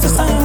just a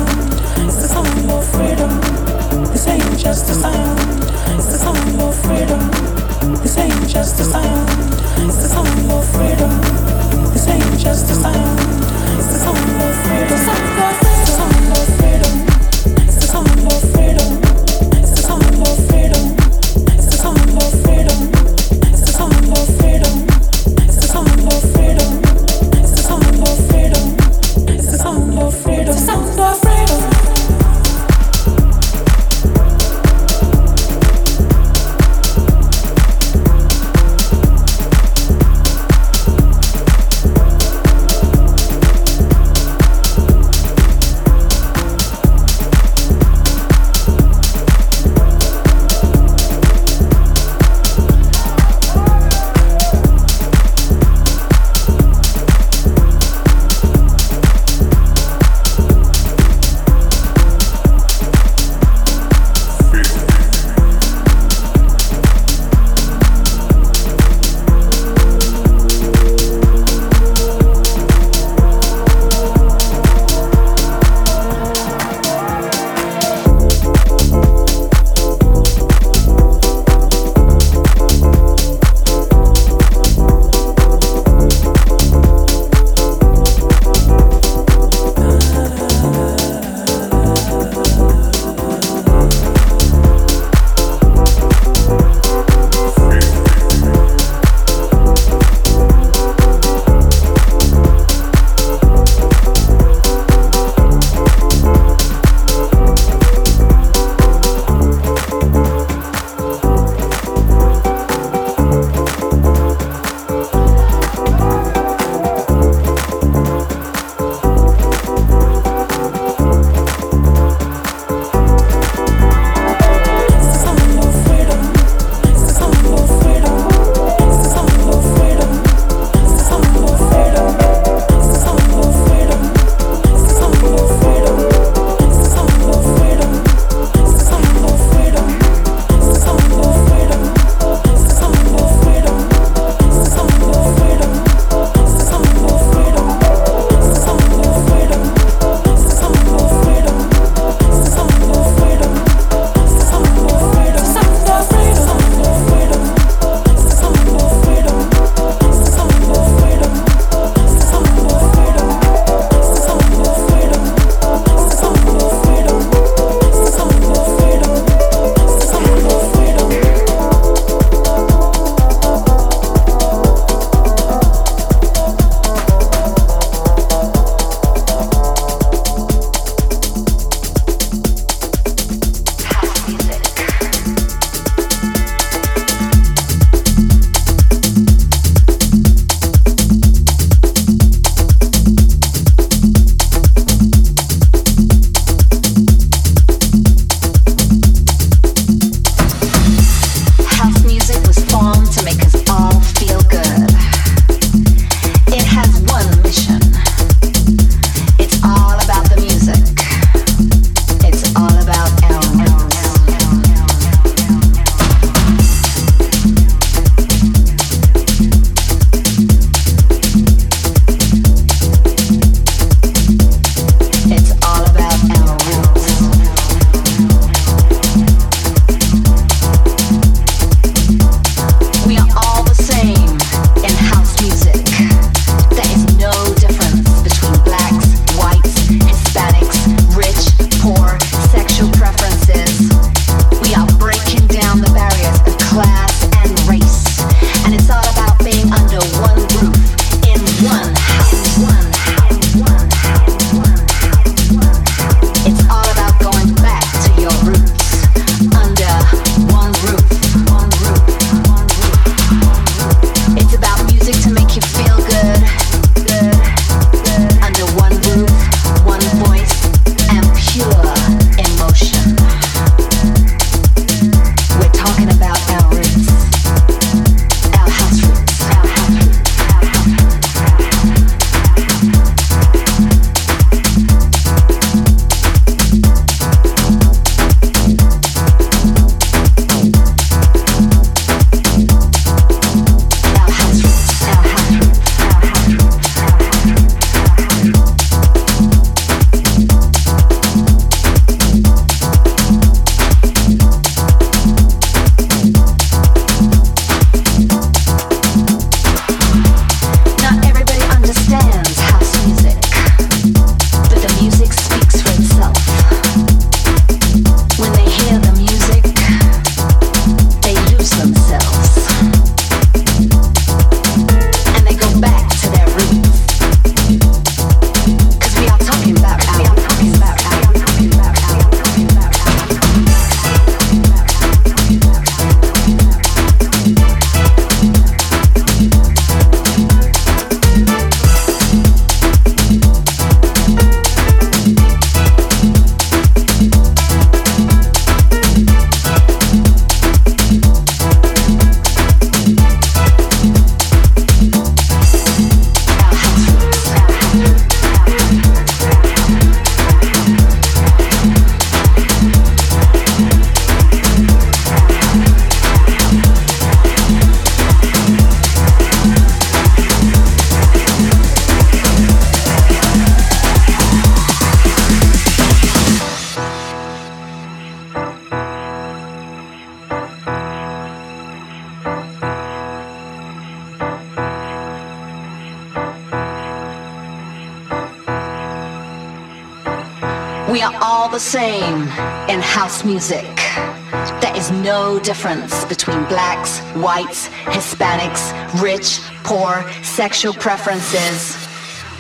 sexual preferences.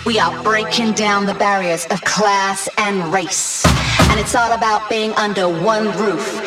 We are breaking down the barriers of class and race. And it's all about being under one roof.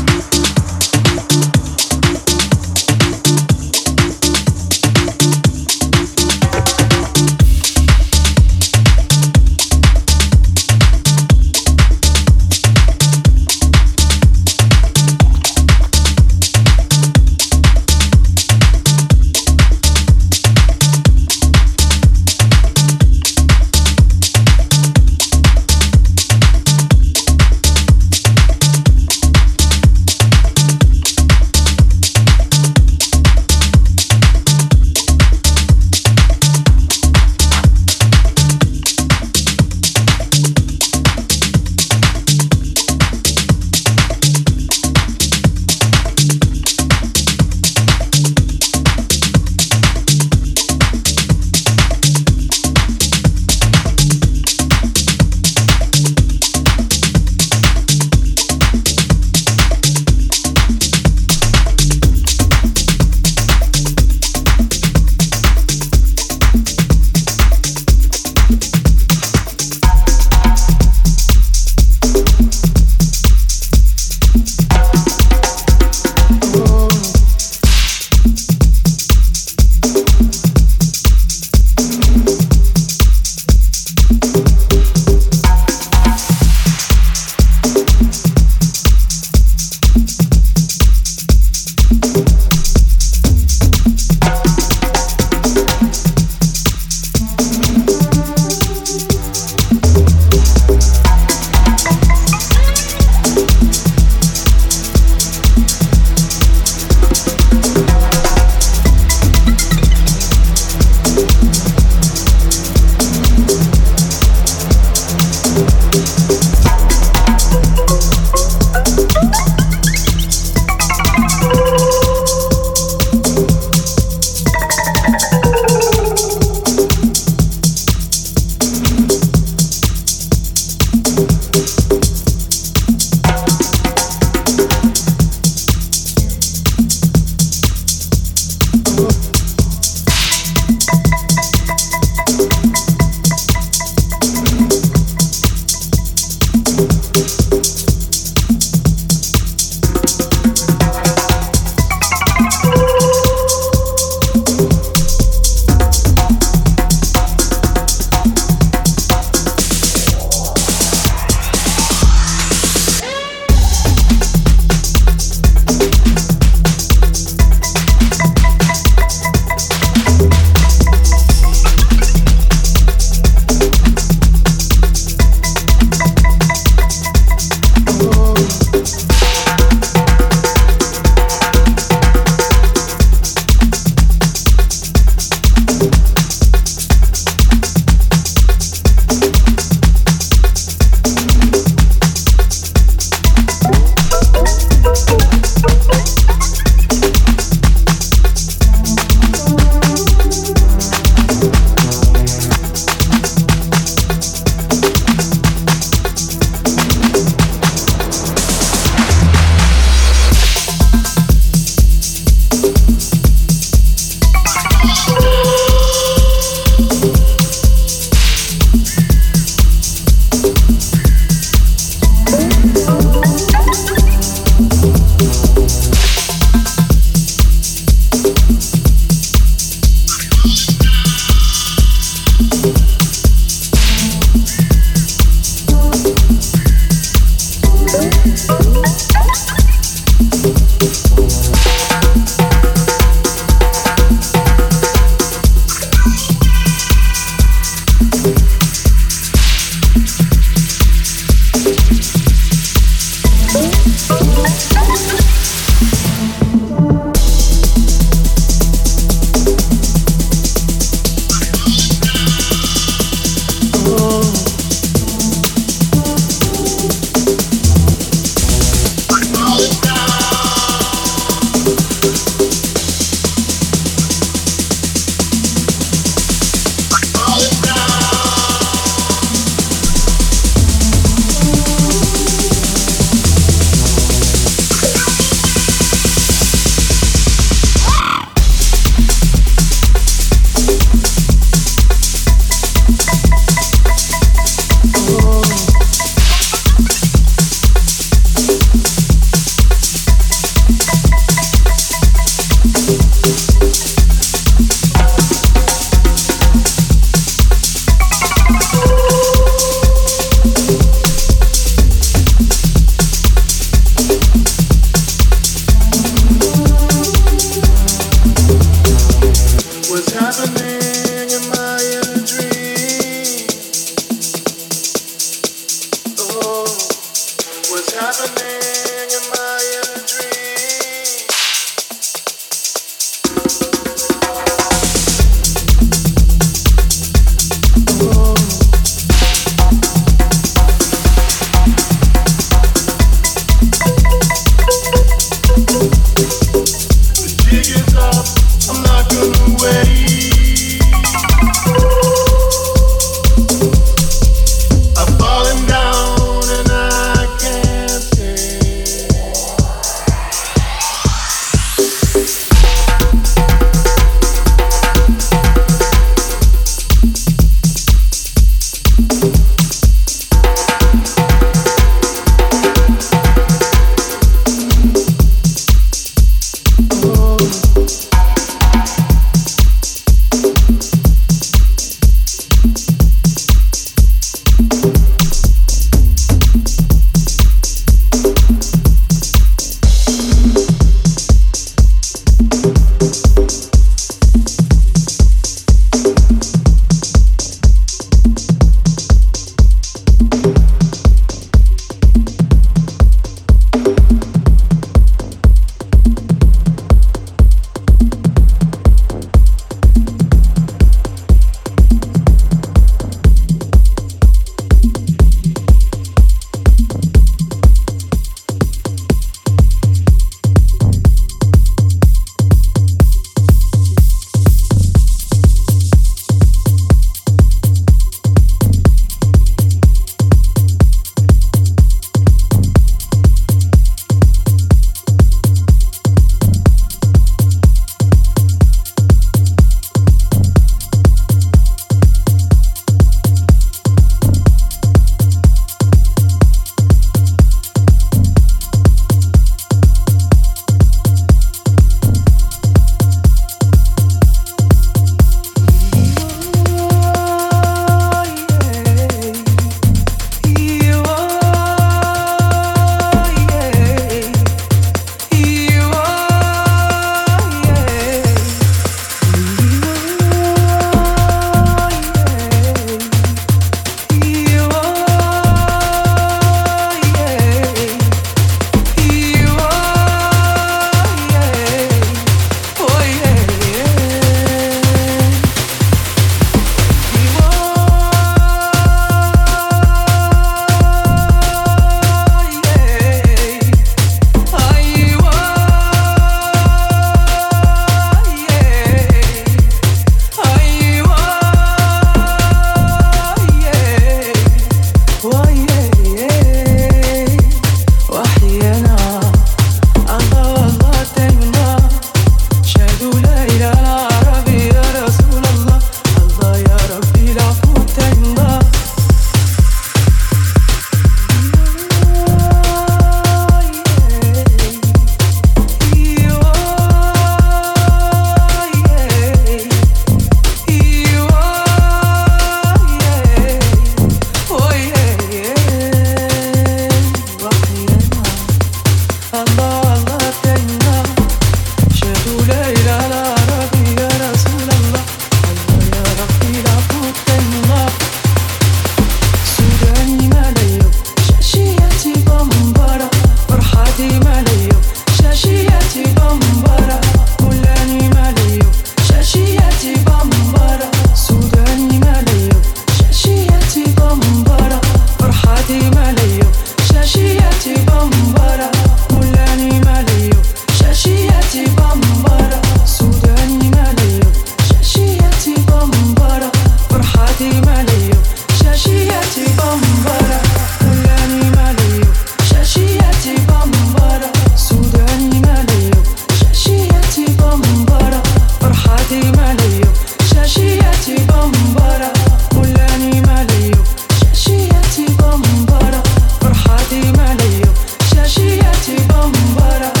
But I